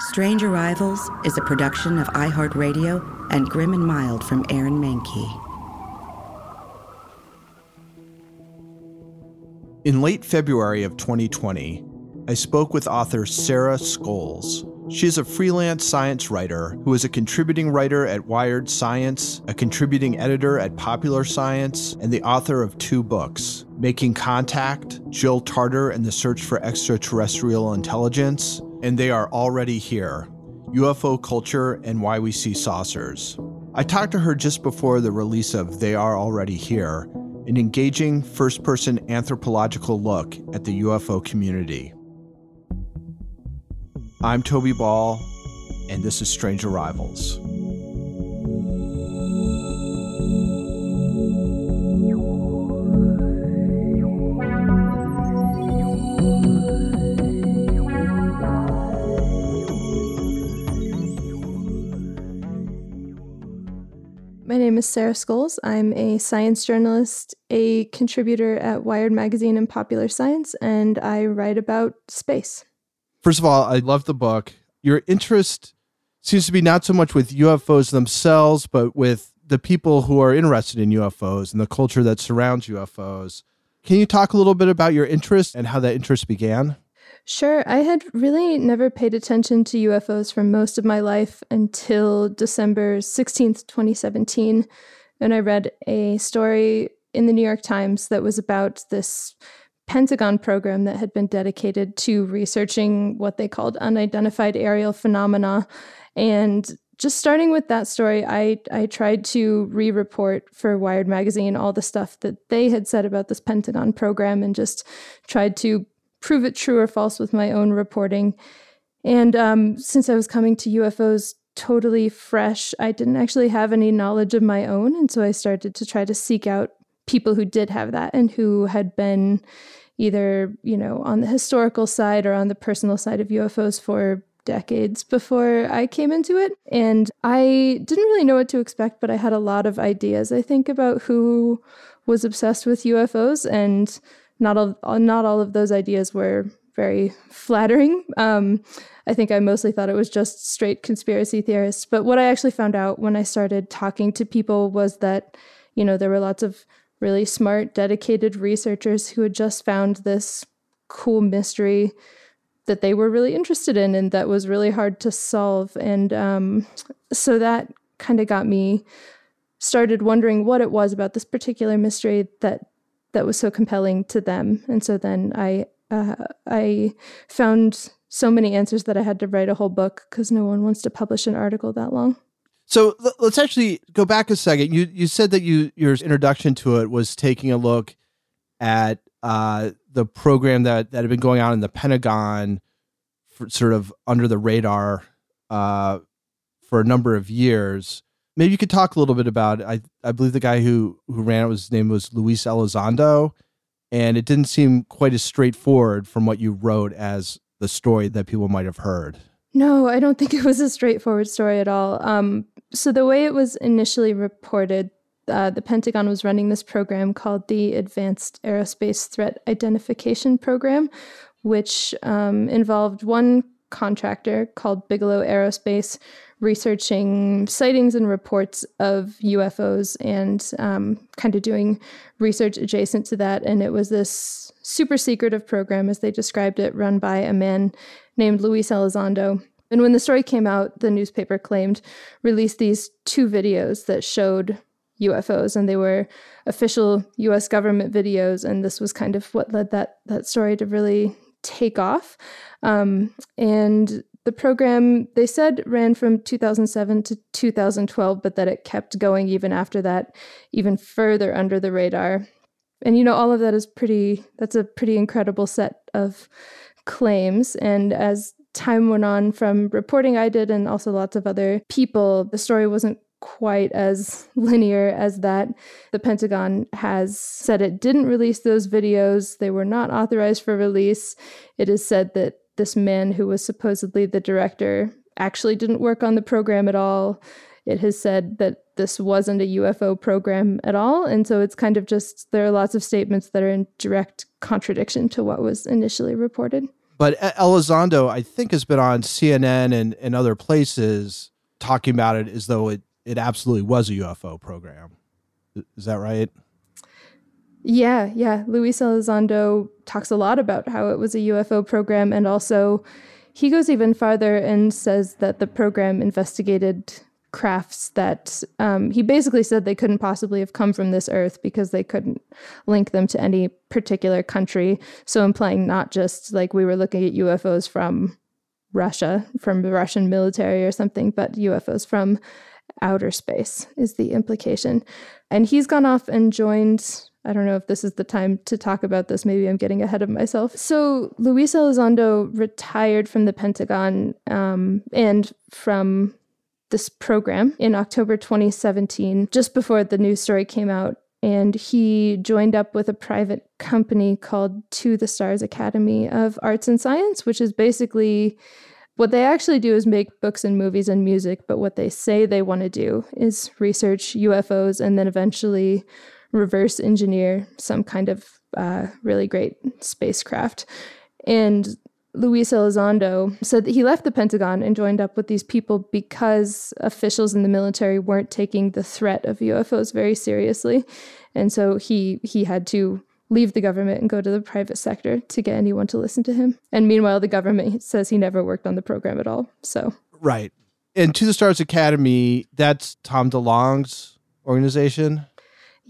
Strange Arrivals is a production of iHeartRadio and Grim and Mild from Aaron Mahnke. In late February of 2020, I spoke with author Sarah Scoles. She is a freelance science writer who is a contributing writer at Wired Science, a contributing editor at Popular Science, and the author of two books Making Contact, Jill Tarter and the Search for Extraterrestrial Intelligence, and They Are Already Here UFO Culture and Why We See Saucers. I talked to her just before the release of They Are Already Here, an engaging first person anthropological look at the UFO community. I'm Toby Ball, and this is Strange Arrivals. Name is Sarah Scoles. I'm a science journalist, a contributor at Wired Magazine and Popular Science, and I write about space. First of all, I love the book. Your interest seems to be not so much with UFOs themselves, but with the people who are interested in UFOs and the culture that surrounds UFOs. Can you talk a little bit about your interest and how that interest began? Sure. I had really never paid attention to UFOs for most of my life until December 16th, 2017, And I read a story in the New York Times that was about this Pentagon program that had been dedicated to researching what they called unidentified aerial phenomena. And just starting with that story, I, I tried to re report for Wired Magazine all the stuff that they had said about this Pentagon program and just tried to prove it true or false with my own reporting. And um, since I was coming to UFOs totally fresh, I didn't actually have any knowledge of my own. And so I started to try to seek out people who did have that and who had been either, you know, on the historical side or on the personal side of UFOs for decades before I came into it. And I didn't really know what to expect, but I had a lot of ideas, I think, about who was obsessed with UFOs. And not all, not all of those ideas were very flattering. Um, I think I mostly thought it was just straight conspiracy theorists. But what I actually found out when I started talking to people was that, you know, there were lots of really smart, dedicated researchers who had just found this cool mystery that they were really interested in and that was really hard to solve. And um, so that kind of got me started wondering what it was about this particular mystery that that was so compelling to them. And so then I uh, I found so many answers that I had to write a whole book because no one wants to publish an article that long. So let's actually go back a second. You you said that you your introduction to it was taking a look at uh, the program that that had been going on in the Pentagon, for, sort of under the radar, uh, for a number of years. Maybe you could talk a little bit about. It. I I believe the guy who who ran it was his name was Luis Elizondo, and it didn't seem quite as straightforward from what you wrote as the story that people might have heard. No, I don't think it was a straightforward story at all. Um, so, the way it was initially reported, uh, the Pentagon was running this program called the Advanced Aerospace Threat Identification Program, which um, involved one contractor called Bigelow Aerospace researching sightings and reports of UFOs and um, kind of doing research adjacent to that. And it was this super secretive program, as they described it, run by a man named Luis Elizondo. And when the story came out, the newspaper claimed released these two videos that showed UFOs, and they were official U.S. government videos. And this was kind of what led that that story to really take off. Um, and the program they said ran from 2007 to 2012, but that it kept going even after that, even further under the radar. And you know, all of that is pretty. That's a pretty incredible set of claims. And as time went on from reporting I did and also lots of other people, the story wasn't quite as linear as that. The Pentagon has said it didn't release those videos, they were not authorized for release. It is said that this man who was supposedly the director actually didn't work on the program at all. It has said that this wasn't a UFO program at all. And so it's kind of just, there are lots of statements that are in direct contradiction to what was initially reported. But Elizondo, I think, has been on CNN and, and other places talking about it as though it, it absolutely was a UFO program. Is that right? Yeah, yeah. Luis Elizondo talks a lot about how it was a UFO program, and also he goes even farther and says that the program investigated crafts that um, he basically said they couldn't possibly have come from this earth because they couldn't link them to any particular country. So implying not just like we were looking at UFOs from Russia, from the Russian military or something, but UFOs from outer space is the implication. And he's gone off and joined. I don't know if this is the time to talk about this. Maybe I'm getting ahead of myself. So, Luis Elizondo retired from the Pentagon um, and from this program in October 2017, just before the news story came out. And he joined up with a private company called To the Stars Academy of Arts and Science, which is basically what they actually do is make books and movies and music, but what they say they want to do is research UFOs and then eventually reverse engineer some kind of uh, really great spacecraft. And Luis Elizondo said that he left the Pentagon and joined up with these people because officials in the military weren't taking the threat of UFOs very seriously. And so he he had to leave the government and go to the private sector to get anyone to listen to him. And meanwhile, the government says he never worked on the program at all. So, right. And To the Stars Academy, that's Tom DeLonge's organization.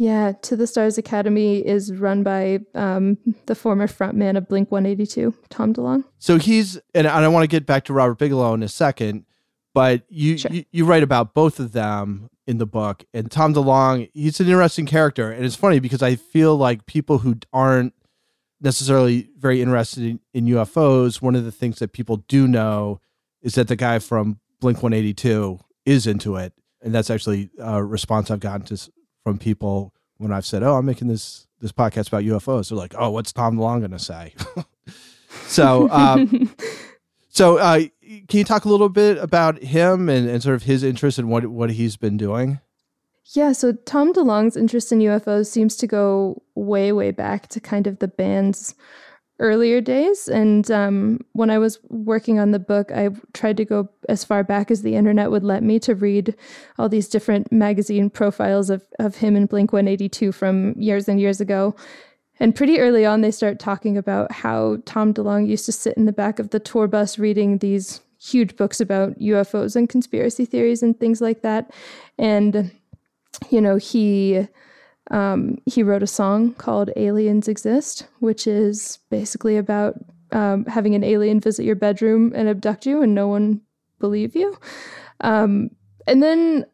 Yeah, To the Stars Academy is run by um, the former frontman of Blink 182, Tom DeLonge. So he's, and I want to get back to Robert Bigelow in a second, but you, sure. you, you write about both of them in the book. And Tom DeLonge, he's an interesting character. And it's funny because I feel like people who aren't necessarily very interested in, in UFOs, one of the things that people do know is that the guy from Blink 182 is into it. And that's actually a response I've gotten to, from people when I've said, "Oh, I'm making this this podcast about UFOs." They're like, "Oh, what's Tom DeLonge going to say?" so, um, so uh, can you talk a little bit about him and, and sort of his interest in what what he's been doing? Yeah, so Tom DeLonge's interest in UFOs seems to go way, way back to kind of the band's earlier days. And um, when I was working on the book, I tried to go as far back as the internet would let me to read all these different magazine profiles of, of him and Blink 182 from years and years ago. And pretty early on, they start talking about how Tom DeLonge used to sit in the back of the tour bus reading these huge books about UFOs and conspiracy theories and things like that. And, you know, he. Um, he wrote a song called Aliens Exist, which is basically about um, having an alien visit your bedroom and abduct you and no one believe you. Um, and then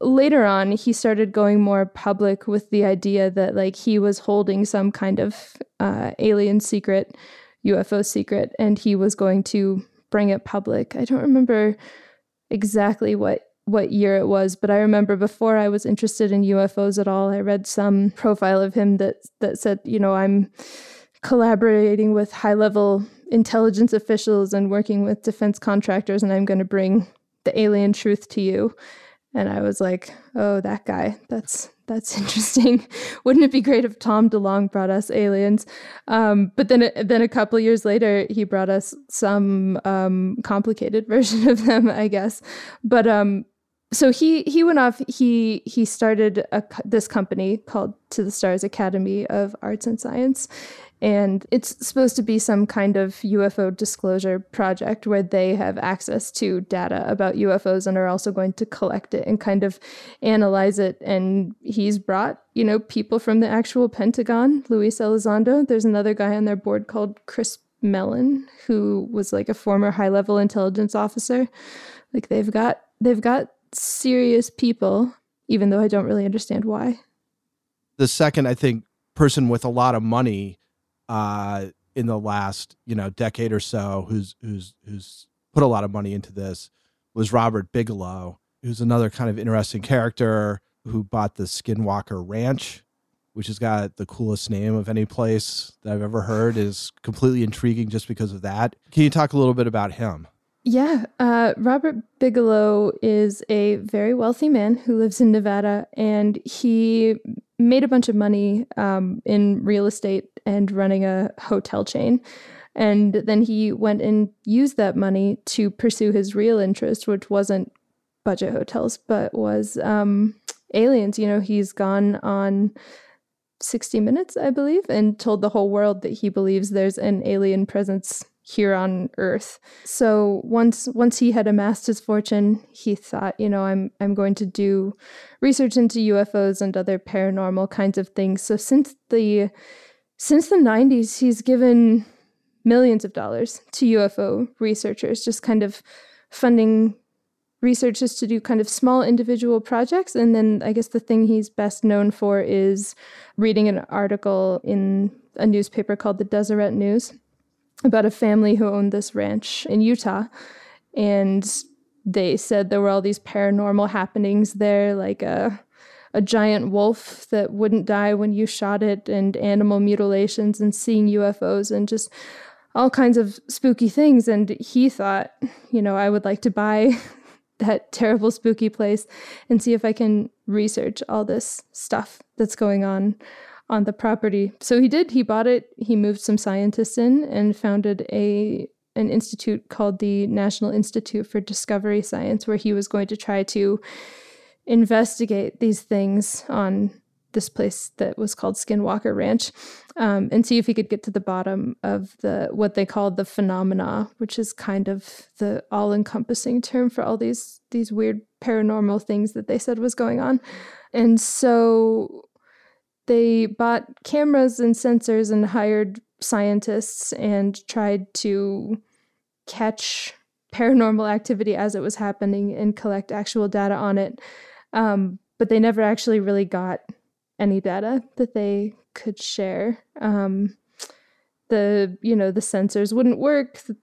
later on, he started going more public with the idea that like he was holding some kind of uh, alien secret, UFO secret, and he was going to bring it public. I don't remember exactly what what year it was, but I remember before I was interested in UFOs at all, I read some profile of him that that said, you know, I'm collaborating with high level intelligence officials and working with defense contractors, and I'm going to bring the alien truth to you. And I was like, oh, that guy. That's that's interesting. Wouldn't it be great if Tom DeLonge brought us aliens? Um, but then, then a couple years later, he brought us some um, complicated version of them, I guess. But um, so he he went off. He he started a, this company called To the Stars Academy of Arts and Science, and it's supposed to be some kind of UFO disclosure project where they have access to data about UFOs and are also going to collect it and kind of analyze it. And he's brought, you know, people from the actual Pentagon, Luis Elizondo. There's another guy on their board called Chris Mellon, who was like a former high level intelligence officer. Like they've got they've got serious people, even though I don't really understand why. The second, I think, person with a lot of money uh, in the last you know decade or so who's who's who's put a lot of money into this was Robert Bigelow, who's another kind of interesting character who bought the Skinwalker Ranch, which has got the coolest name of any place that I've ever heard. is completely intriguing just because of that. Can you talk a little bit about him? Yeah, uh, Robert Bigelow is a very wealthy man who lives in Nevada, and he made a bunch of money um, in real estate and running a hotel chain. And then he went and used that money to pursue his real interest, which wasn't budget hotels, but was um, aliens. You know, he's gone on 60 Minutes, I believe, and told the whole world that he believes there's an alien presence here on earth. So once once he had amassed his fortune, he thought, you know, I'm I'm going to do research into UFOs and other paranormal kinds of things. So since the since the 90s, he's given millions of dollars to UFO researchers, just kind of funding researchers to do kind of small individual projects. And then I guess the thing he's best known for is reading an article in a newspaper called the Deseret News about a family who owned this ranch in Utah. And they said there were all these paranormal happenings there, like a a giant wolf that wouldn't die when you shot it, and animal mutilations, and seeing UFOs, and just all kinds of spooky things. And he thought, you know, I would like to buy that terrible spooky place and see if I can research all this stuff that's going on on the property. So he did. He bought it. He moved some scientists in and founded a an institute called the National Institute for Discovery Science, where he was going to try to investigate these things on this place that was called Skinwalker Ranch, um, and see if he could get to the bottom of the what they called the phenomena, which is kind of the all-encompassing term for all these these weird paranormal things that they said was going on. And so they bought cameras and sensors and hired scientists and tried to catch paranormal activity as it was happening and collect actual data on it. Um, but they never actually really got any data that they could share. Um, the you know the sensors wouldn't work. The,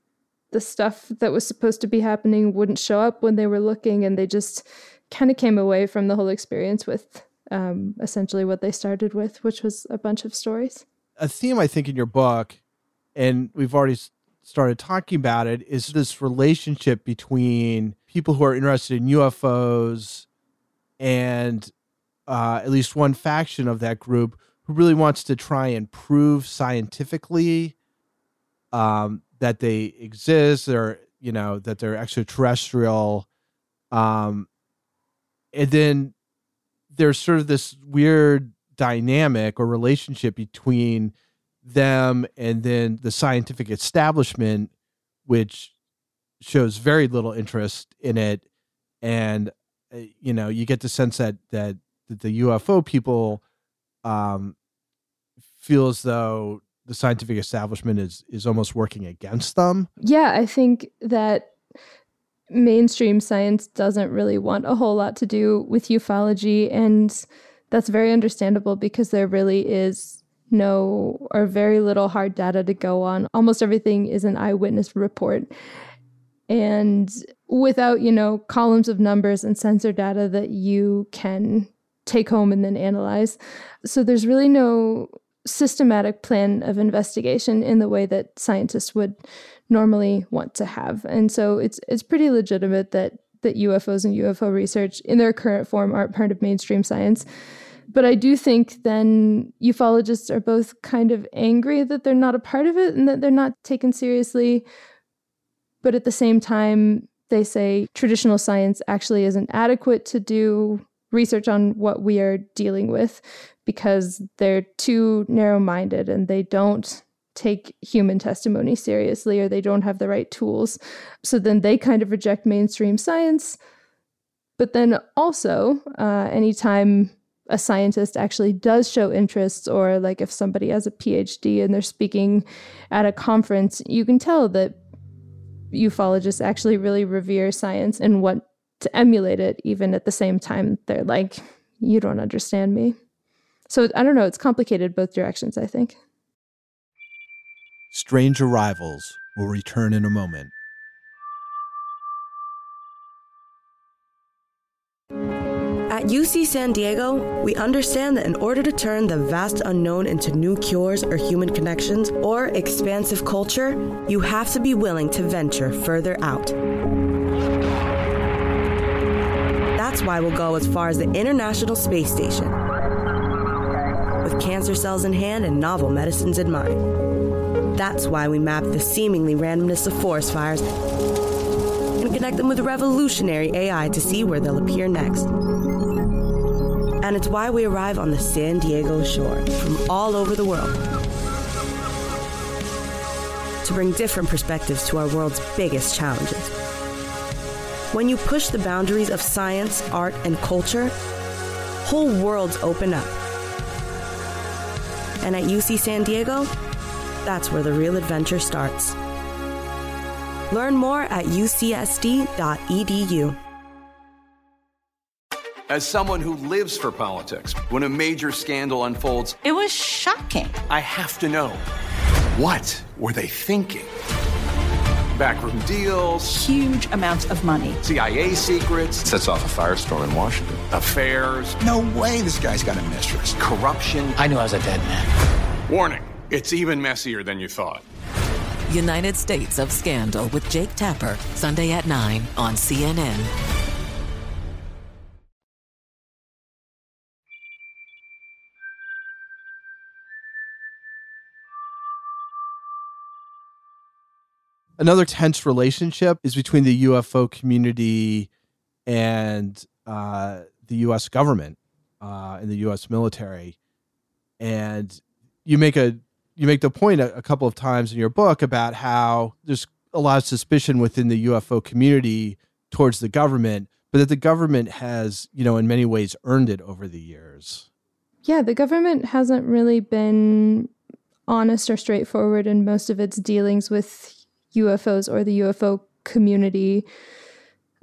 the stuff that was supposed to be happening wouldn't show up when they were looking, and they just kind of came away from the whole experience with um, essentially what they started with, which was a bunch of stories. A theme I think in your book, and we've already started talking about it, is this relationship between people who are interested in UFOs and uh, at least one faction of that group who really wants to try and prove scientifically um, that they exist or you know that they're extraterrestrial um, and then there's sort of this weird dynamic or relationship between them and then the scientific establishment which shows very little interest in it. And uh, you know you get the sense that that, that the UFO people um, feel as though the scientific establishment is is almost working against them. Yeah i think that mainstream science doesn't really want a whole lot to do with ufology. And that's very understandable because there really is no or very little hard data to go on. Almost everything is an eyewitness report. And without, you know, columns of numbers and sensor data that you can take home and then analyze. So there's really no systematic plan of investigation in the way that scientists would normally want to have. And so it's it's pretty legitimate that that UFOs and UFO research in their current form aren't part of mainstream science. But I do think then ufologists are both kind of angry that they're not a part of it and that they're not taken seriously. But at the same time, they say traditional science actually isn't adequate to do research on what we are dealing with because they're too narrow minded and they don't take human testimony seriously or they don't have the right tools. So then they kind of reject mainstream science. But then also, uh, anytime a scientist actually does show interest, or like if somebody has a PhD and they're speaking at a conference, you can tell that ufologists actually really revere science and want to emulate it, even at the same time they're like, you don't understand me. So I don't know, it's complicated both directions, I think. Strange Arrivals will return in a moment. At UC San Diego, we understand that in order to turn the vast unknown into new cures or human connections or expansive culture, you have to be willing to venture further out. That's why we'll go as far as the International Space Station. With cancer cells in hand and novel medicines in mind. That's why we map the seemingly randomness of forest fires and connect them with revolutionary AI to see where they'll appear next. And it's why we arrive on the San Diego shore from all over the world to bring different perspectives to our world's biggest challenges. When you push the boundaries of science, art, and culture, whole worlds open up. And at UC San Diego, that's where the real adventure starts. Learn more at ucsd.edu. As someone who lives for politics, when a major scandal unfolds, it was shocking. I have to know what were they thinking? Backroom deals, huge amounts of money, CIA secrets, sets off a firestorm in Washington, affairs. No way this guy's got a mistress. Corruption. I knew I was a dead man. Warning it's even messier than you thought. United States of Scandal with Jake Tapper, Sunday at 9 on CNN. Another tense relationship is between the UFO community and uh, the U.S. government uh, and the U.S. military. And you make a you make the point a, a, couple of times in your book about how there's a lot of suspicion within the UFO community towards the government, but that the government has, you know, in many ways earned it over the years. Yeah, the government hasn't really been honest or straightforward in most of its dealings with UFOs or the UFO community.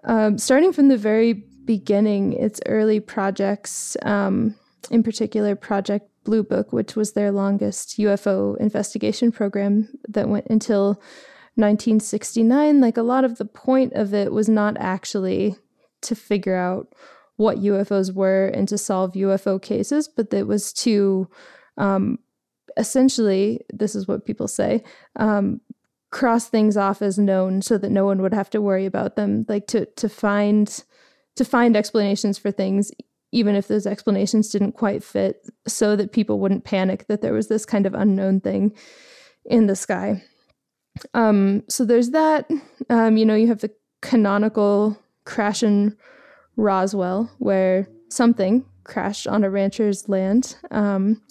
Um, starting from the very beginning, its early projects, um, in particular, Project Blue Book, which was their longest UFO investigation program that went until 1969. Like a lot of the point of it was not actually to figure out what UFOs were and to solve UFO cases, but it was to um, essentially, this is what people say, um, cross things off as known so that no one would have to worry about them, like to to find to find explanations for things even if those explanations didn't quite fit, so that people wouldn't panic that there was this kind of unknown thing in the sky. Um, so there's that. Um, you know, you have the canonical crash in Roswell, where something crashed on a rancher's land um,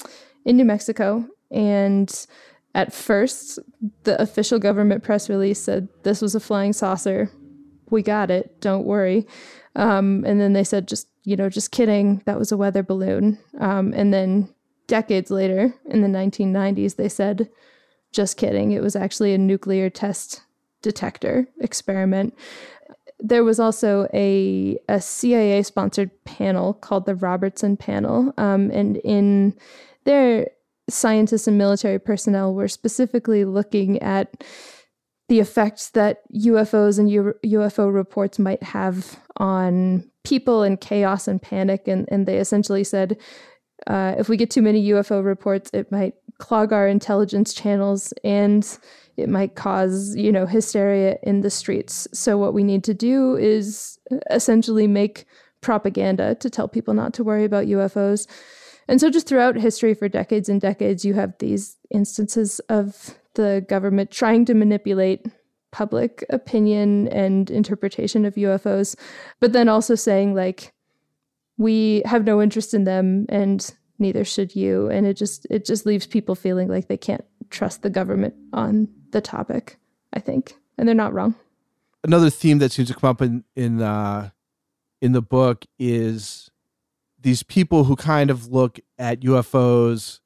in New Mexico. And at first, the official government press release said this was a flying saucer. We got it. Don't worry. Um, and then they said, just you know, just kidding, that was a weather balloon. Um, and then decades later, in the 1990s, they said, just kidding, it was actually a nuclear test detector experiment. There was also a, a CIA sponsored panel called the Robertson Panel. Um, and in there, scientists and military personnel were specifically looking at the effects that UFOs and U- UFO reports might have on people and chaos and panic. And, and they essentially said uh, if we get too many UFO reports, it might clog our intelligence channels and it might cause, you know, hysteria in the streets. So what we need to do is essentially make propaganda to tell people not to worry about UFOs. And so just throughout history for decades and decades, you have these instances of the government trying to manipulate public opinion and interpretation of UFOs, but then also saying, like, we have no interest in them and neither should you. And it just it just leaves people feeling like they can't trust the government on the topic, I think. And they're not wrong. Another theme that seems to come up in in uh in the book is these people who kind of look at UFOs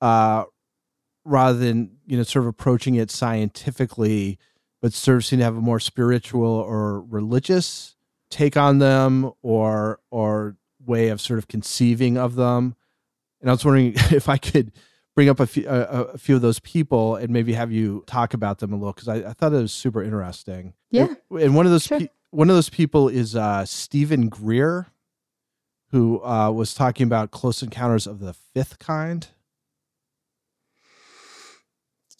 uh rather than you know sort of approaching it scientifically but sort of seem to have a more spiritual or religious take on them or or way of sort of conceiving of them and i was wondering if i could bring up a few, a, a few of those people and maybe have you talk about them a little because I, I, thought it was super interesting. Yeah. And, and one of those sure. pe- one of those people is uh, Steven Greer, who uh, was talking about Close Encounters of the Fifth Kind.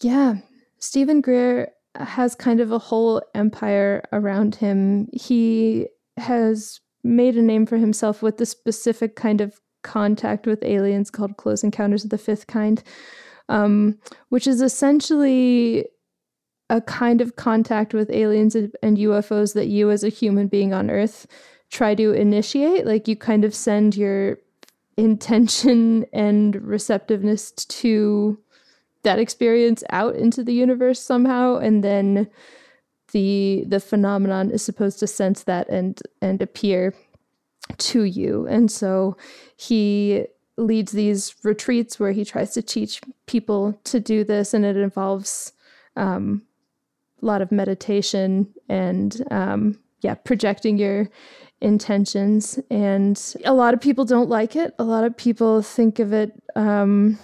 Yeah, Steven Greer has kind of a whole empire around him. He has made a name for himself with the specific kind of contact with aliens called Close Encounters of the Fifth Kind, um, which is essentially a kind of contact with aliens and UFOs that you, as a human being on Earth, try to initiate. Like you kind of send your intention and receptiveness to that experience out into the universe somehow and then the the phenomenon is supposed to sense that and and appear to you. And so he leads these retreats where he tries to teach people to do this and it involves um, a lot of meditation and um, yeah projecting your intentions. And a lot of people don't like it. A lot of people think of it um,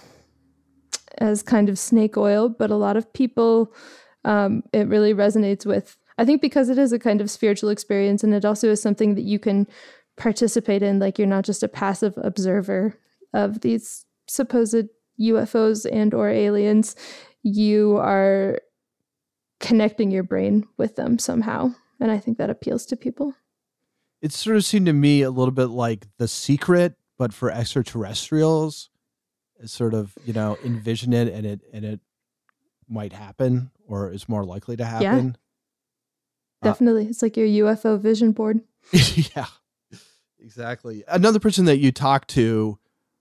as kind of snake oil, but a lot of people um, it really resonates with. I think because it is a kind of spiritual experience and it also is something that you can participate in. Like you're not just a passive observer of these supposed UFOs and or aliens. You are connecting your brain with them somehow. And I think that appeals to people. It sort of seemed to me a little bit like The Secret, but for extraterrestrials sort of you know envision it and it and it might happen or is more likely to happen. Yeah. Definitely. Uh, it's like your UFO vision board. yeah. Exactly. Another person that you talk to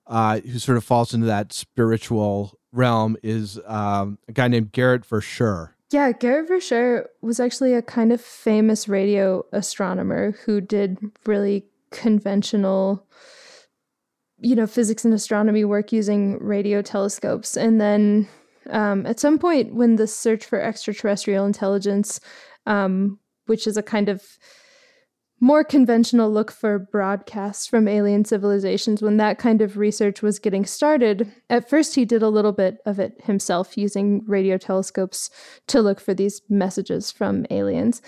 uh, who sort of falls into that spiritual realm is um, a guy named Gerrit Verschuur. Yeah, Gerrit Verschuur was actually a kind of famous radio astronomer who did really conventional you know, physics and astronomy work using radio telescopes. And then um, at some point, when the search for extraterrestrial intelligence, um, which is a kind of more conventional look for broadcasts from alien civilizations, when that kind of research was getting started, at first he did a little bit of it himself using radio telescopes to look for these messages from aliens.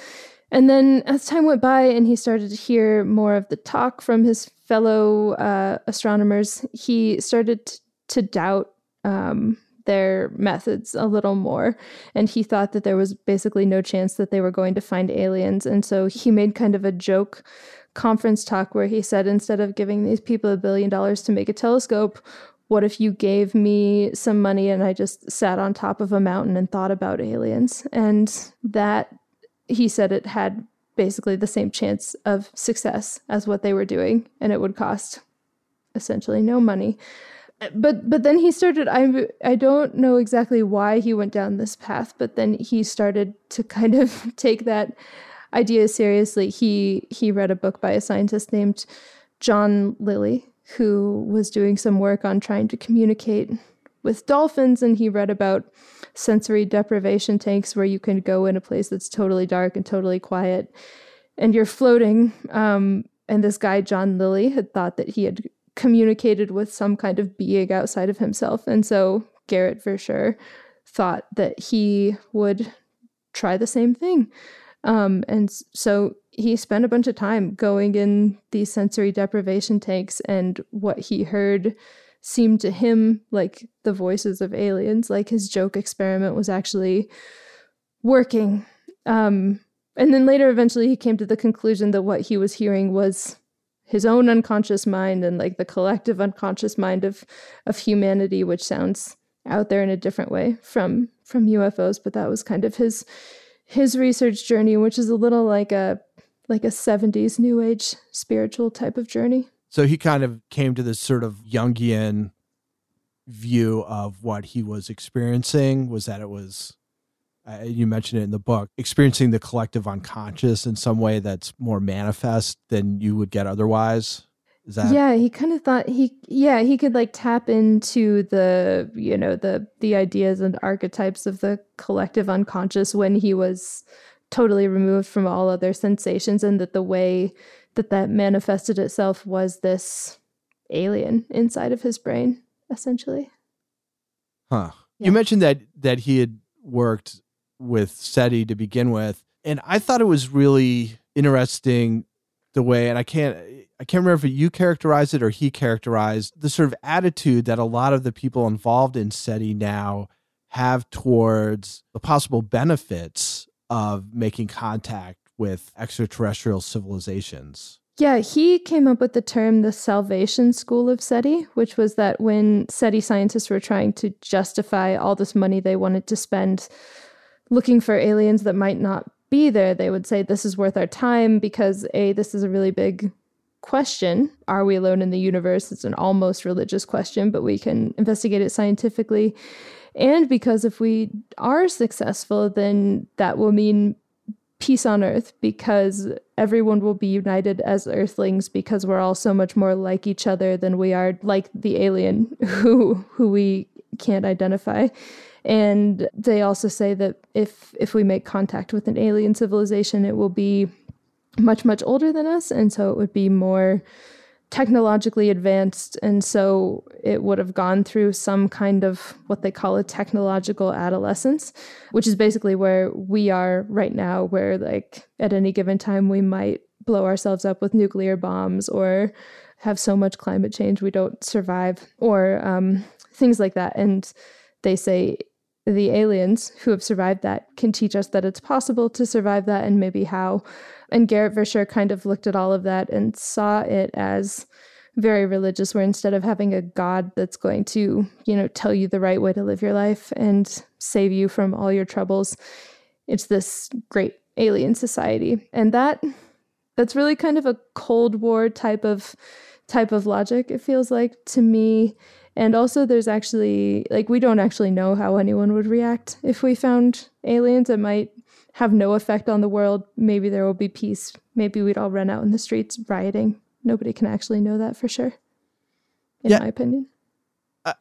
And then as time went by and he started to hear more of the talk from his fellow uh, astronomers, he started to doubt um, their methods a little more. And he thought that there was basically no chance that they were going to find aliens. And so he made kind of a joke conference talk where he said, instead of giving these people a billion dollars to make a telescope, what if you gave me some money and I just sat on top of a mountain and thought about aliens? And that he said it had basically the same chance of success as what they were doing and it would cost essentially no money. But but then he started i i don't know exactly why he went down this path but then he started to kind of take that idea seriously. He he read a book by a scientist named john lilly who was doing some work on trying to communicate with dolphins and he read about sensory deprivation tanks where you can go in a place that's totally dark and totally quiet and you're floating um, and this guy john lilly had thought that he had communicated with some kind of being outside of himself and so gerrit verschuur thought that he would try the same thing. Um, and so he spent a bunch of time going in these sensory deprivation tanks and what he heard seemed to him like the voices of aliens, like his joke experiment was actually working. Um, and then later, eventually, he came to the conclusion that what he was hearing was his own unconscious mind and like the collective unconscious mind of of humanity, which sounds out there in a different way from from UFOs. But that was kind of his his research journey, which is a little like a like a 70s new age spiritual type of journey. So he kind of came to this sort of Jungian view of what he was experiencing was that it was uh, you mentioned it in the book experiencing the collective unconscious in some way that's more manifest than you would get otherwise. Is that yeah he kind of thought he yeah he could like tap into the you know the the ideas and archetypes of the collective unconscious when he was totally removed from all other sensations and that the way that that manifested itself was this alien inside of his brain essentially Huh. Yeah. You mentioned that that he had worked with SETI to begin with, and I thought it was really interesting the way, and I can't I can't remember if you characterized it or he characterized the sort of attitude that a lot of the people involved in SETI now have towards the possible benefits of making contact with extraterrestrial civilizations. Yeah, he came up with the term the salvation school of SETI, which was that when SETI scientists were trying to justify all this money they wanted to spend looking for aliens that might not be there, they would say this is worth our time because A, this is a really big question. Are we alone in the universe? It's an almost religious question, but we can investigate it scientifically. And because if we are successful, then that will mean peace on earth because everyone will be united as earthlings because we're all so much more like each other than we are like the alien who who we can't identify. And they also say that if if we make contact with an alien civilization it will be much much older than us. And so it would be more technologically advanced and so it would have gone through some kind of what they call a technological adolescence which is basically where we are right now where like at any given time we might blow ourselves up with nuclear bombs or have so much climate change we don't survive or um, things like that. And they say the aliens who have survived that can teach us that it's possible to survive that and maybe how. And Gerrit Verschuur kind of looked at all of that and saw it as very religious, where instead of having a God that's going to, you know, tell you the right way to live your life and save you from all your troubles, it's this great alien society. And that that's really kind of a Cold War type of type of logic, it feels like to me. And also, there's actually, like, we don't actually know how anyone would react if we found aliens. It might have no effect on the world. Maybe there will be peace. Maybe we'd all run out in the streets rioting. Nobody can actually know that for sure, in yeah. my opinion.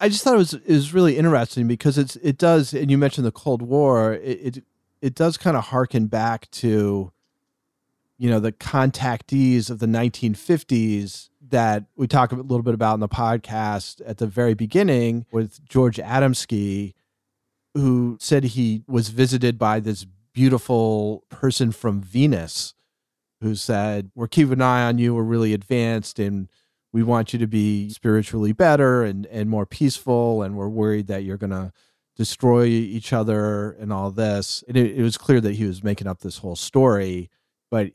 I just thought it was it was really interesting because it's it does, and you mentioned the Cold War. It it, it does kind of harken back to, you know, the contactees of the 1950s that we talk a little bit about in the podcast at the very beginning with George Adamski, who said he was visited by this beautiful person from Venus who said, We're keeping an eye on you. We're really advanced and we want you to be spiritually better and, and more peaceful. And we're worried that you're going to destroy each other and all this. And it, it was clear that he was making up this whole story. But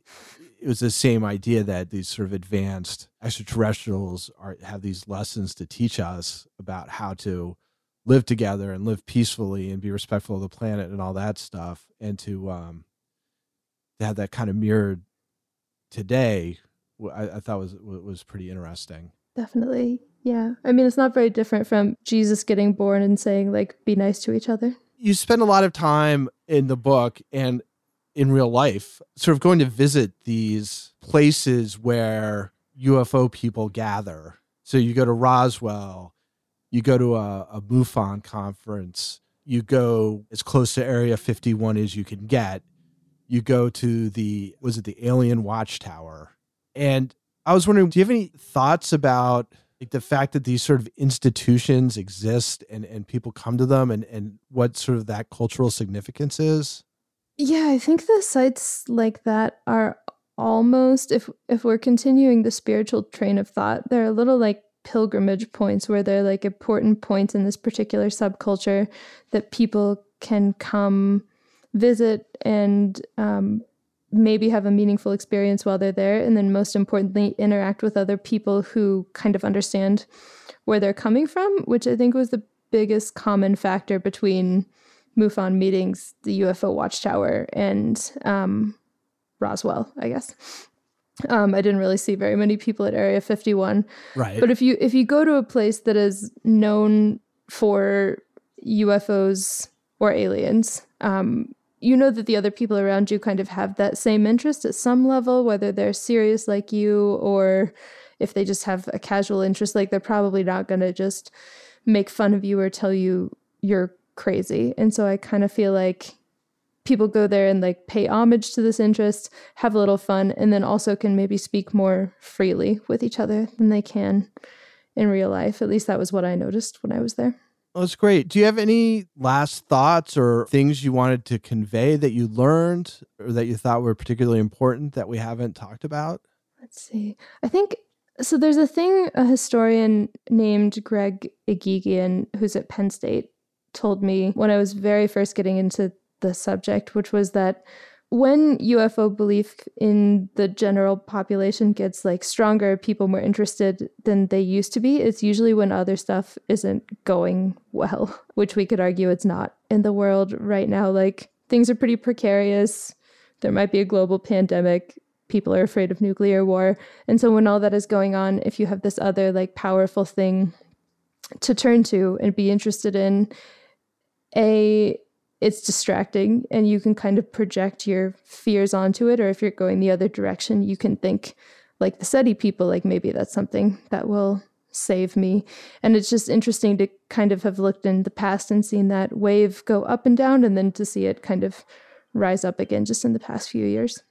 it was the same idea that these sort of advanced extraterrestrials are have these lessons to teach us about how to live together and live peacefully and be respectful of the planet and all that stuff and to um to have that kind of mirrored today I, I thought was was pretty interesting. Definitely. Yeah. I mean it's not very different from jesus getting born and saying like be nice to each other. You spend a lot of time in the book and in real life, sort of going to visit these places where UFO people gather. So you go to Roswell, you go to a, a MUFON conference, you go as close to Area 51 as you can get. You go to the, was it the Alien Watchtower? And I was wondering, do you have any thoughts about like the fact that these sort of institutions exist and, and people come to them and, and what sort of that cultural significance is? Yeah, I think the sites like that are almost if if we're continuing the spiritual train of thought, they're a little like pilgrimage points where they're like important points in this particular subculture that people can come visit and um, maybe have a meaningful experience while they're there and then most importantly interact with other people who kind of understand where they're coming from which i think was the biggest common factor between MUFON meetings, the UFO Watchtower, and um, Roswell, I guess. Um, I didn't really see very many people at Area 51. Right. But if you if you go to a place that is known for UFOs or aliens, um, you know that the other people around you kind of have that same interest at some level, whether they're serious like you or if they just have a casual interest. Like they're probably not going to just make fun of you or tell you you're crazy. And so I kind of feel like people go there and like pay homage to this interest, have a little fun, and then also can maybe speak more freely with each other than they can in real life. At least that was what I noticed when I was there. that's great. Do you have any last thoughts or things you wanted to convey that you learned or that you thought were particularly important that we haven't talked about? Let's see. I think so. There's a thing a historian named Greg Eghigian, who's at Penn State, told me when I was very first getting into the subject, which was that when UFO belief in the general population gets like stronger, people more interested than they used to be, it's usually when other stuff isn't going well, which we could argue it's not in the world right now. Like things are pretty precarious. There might be a global pandemic. People are afraid of nuclear war. And so when all that is going on, if you have this other like powerful thing to turn to and be interested in, a it's distracting and you can kind of project your fears onto it or if you're going the other direction you can think like the SETI people like maybe that's something that will save me and it's just interesting to kind of have looked in the past and seen that wave go up and down and then to see it kind of rise up again just in the past few years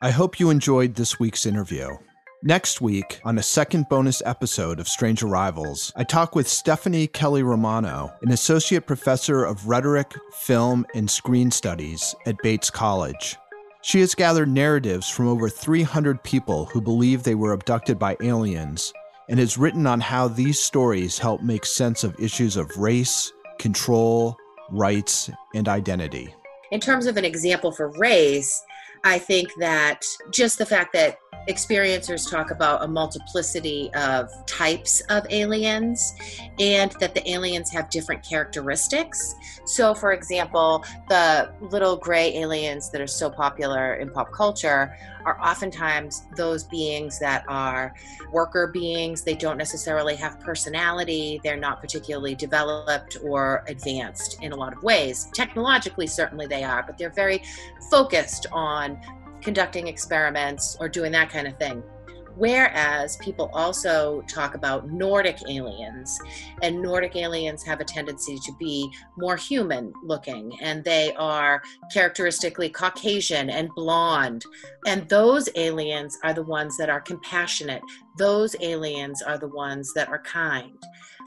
I hope you enjoyed this week's interview. Next week, on a second bonus episode of Strange Arrivals, I talk with Stephanie Kelley Romano, an associate professor of rhetoric, film, and screen studies at Bates College. She has gathered narratives from over 300 people who believe they were abducted by aliens and has written on how these stories help make sense of issues of race, control, rights, and identity. In terms of an example for race, I think that just the fact that experiencers talk about a multiplicity of types of aliens and that the aliens have different characteristics. So, for example, the little gray aliens that are so popular in pop culture are oftentimes those beings that are worker beings. They don't necessarily have personality, they're not particularly developed or advanced in a lot of ways. Technologically, certainly they are, but they're very focused on conducting experiments or doing that kind of thing. Whereas people also talk about Nordic aliens, and Nordic aliens have a tendency to be more human looking, and they are characteristically Caucasian and blonde. And those aliens are the ones that are compassionate, those aliens are the ones that are kind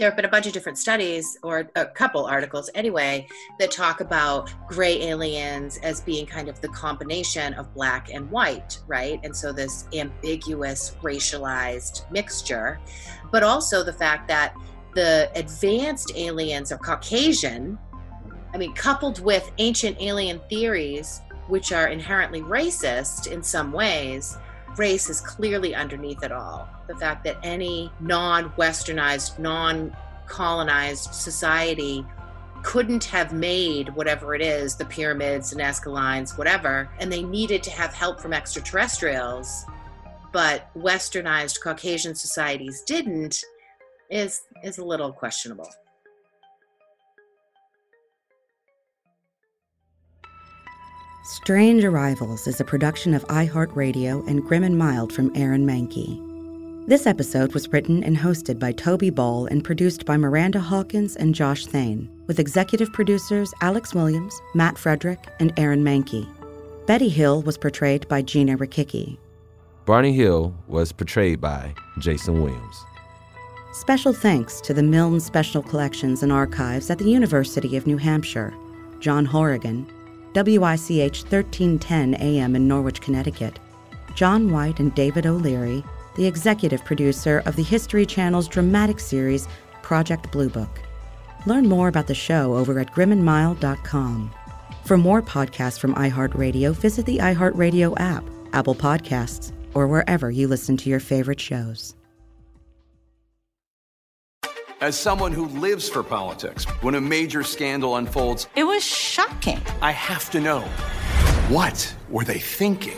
there have been a bunch of different studies, or a couple articles anyway, that talk about gray aliens as being kind of the combination of black and white, right? And so this ambiguous, racialized mixture, but also the fact that the advanced aliens are Caucasian. I mean, coupled with ancient alien theories, which are inherently racist in some ways, race is clearly underneath it all. The fact that any non westernized, non colonized society couldn't have made whatever it is the pyramids, Nazca lines, whatever, and they needed to have help from extraterrestrials, but westernized Caucasian societies didn't, is, is a little questionable. Strange Arrivals is a production of iHeartRadio and Grim and Mild from Aaron Mahnke. This episode was written and hosted by Toby Ball and produced by Miranda Hawkins and Josh Thane, with executive producers Alex Williams, Matt Frederick, and Aaron Mahnke. Betty Hill was portrayed by Gina Rikicki. Barney Hill was portrayed by Jason Williams. Special thanks to the Milne Special Collections and Archives at the University of New Hampshire, John Horrigan, WICH 1310 AM in Norwich, Connecticut, John White and David O'Leary, the executive producer of the History Channel's dramatic series Project Blue Book. Learn more about the show over at grimandmild.com. For more podcasts from iHeartRadio, visit the iHeartRadio app, Apple Podcasts, or wherever you listen to your favorite shows. As someone who lives for politics, when a major scandal unfolds, it was shocking. I have to know what were they thinking?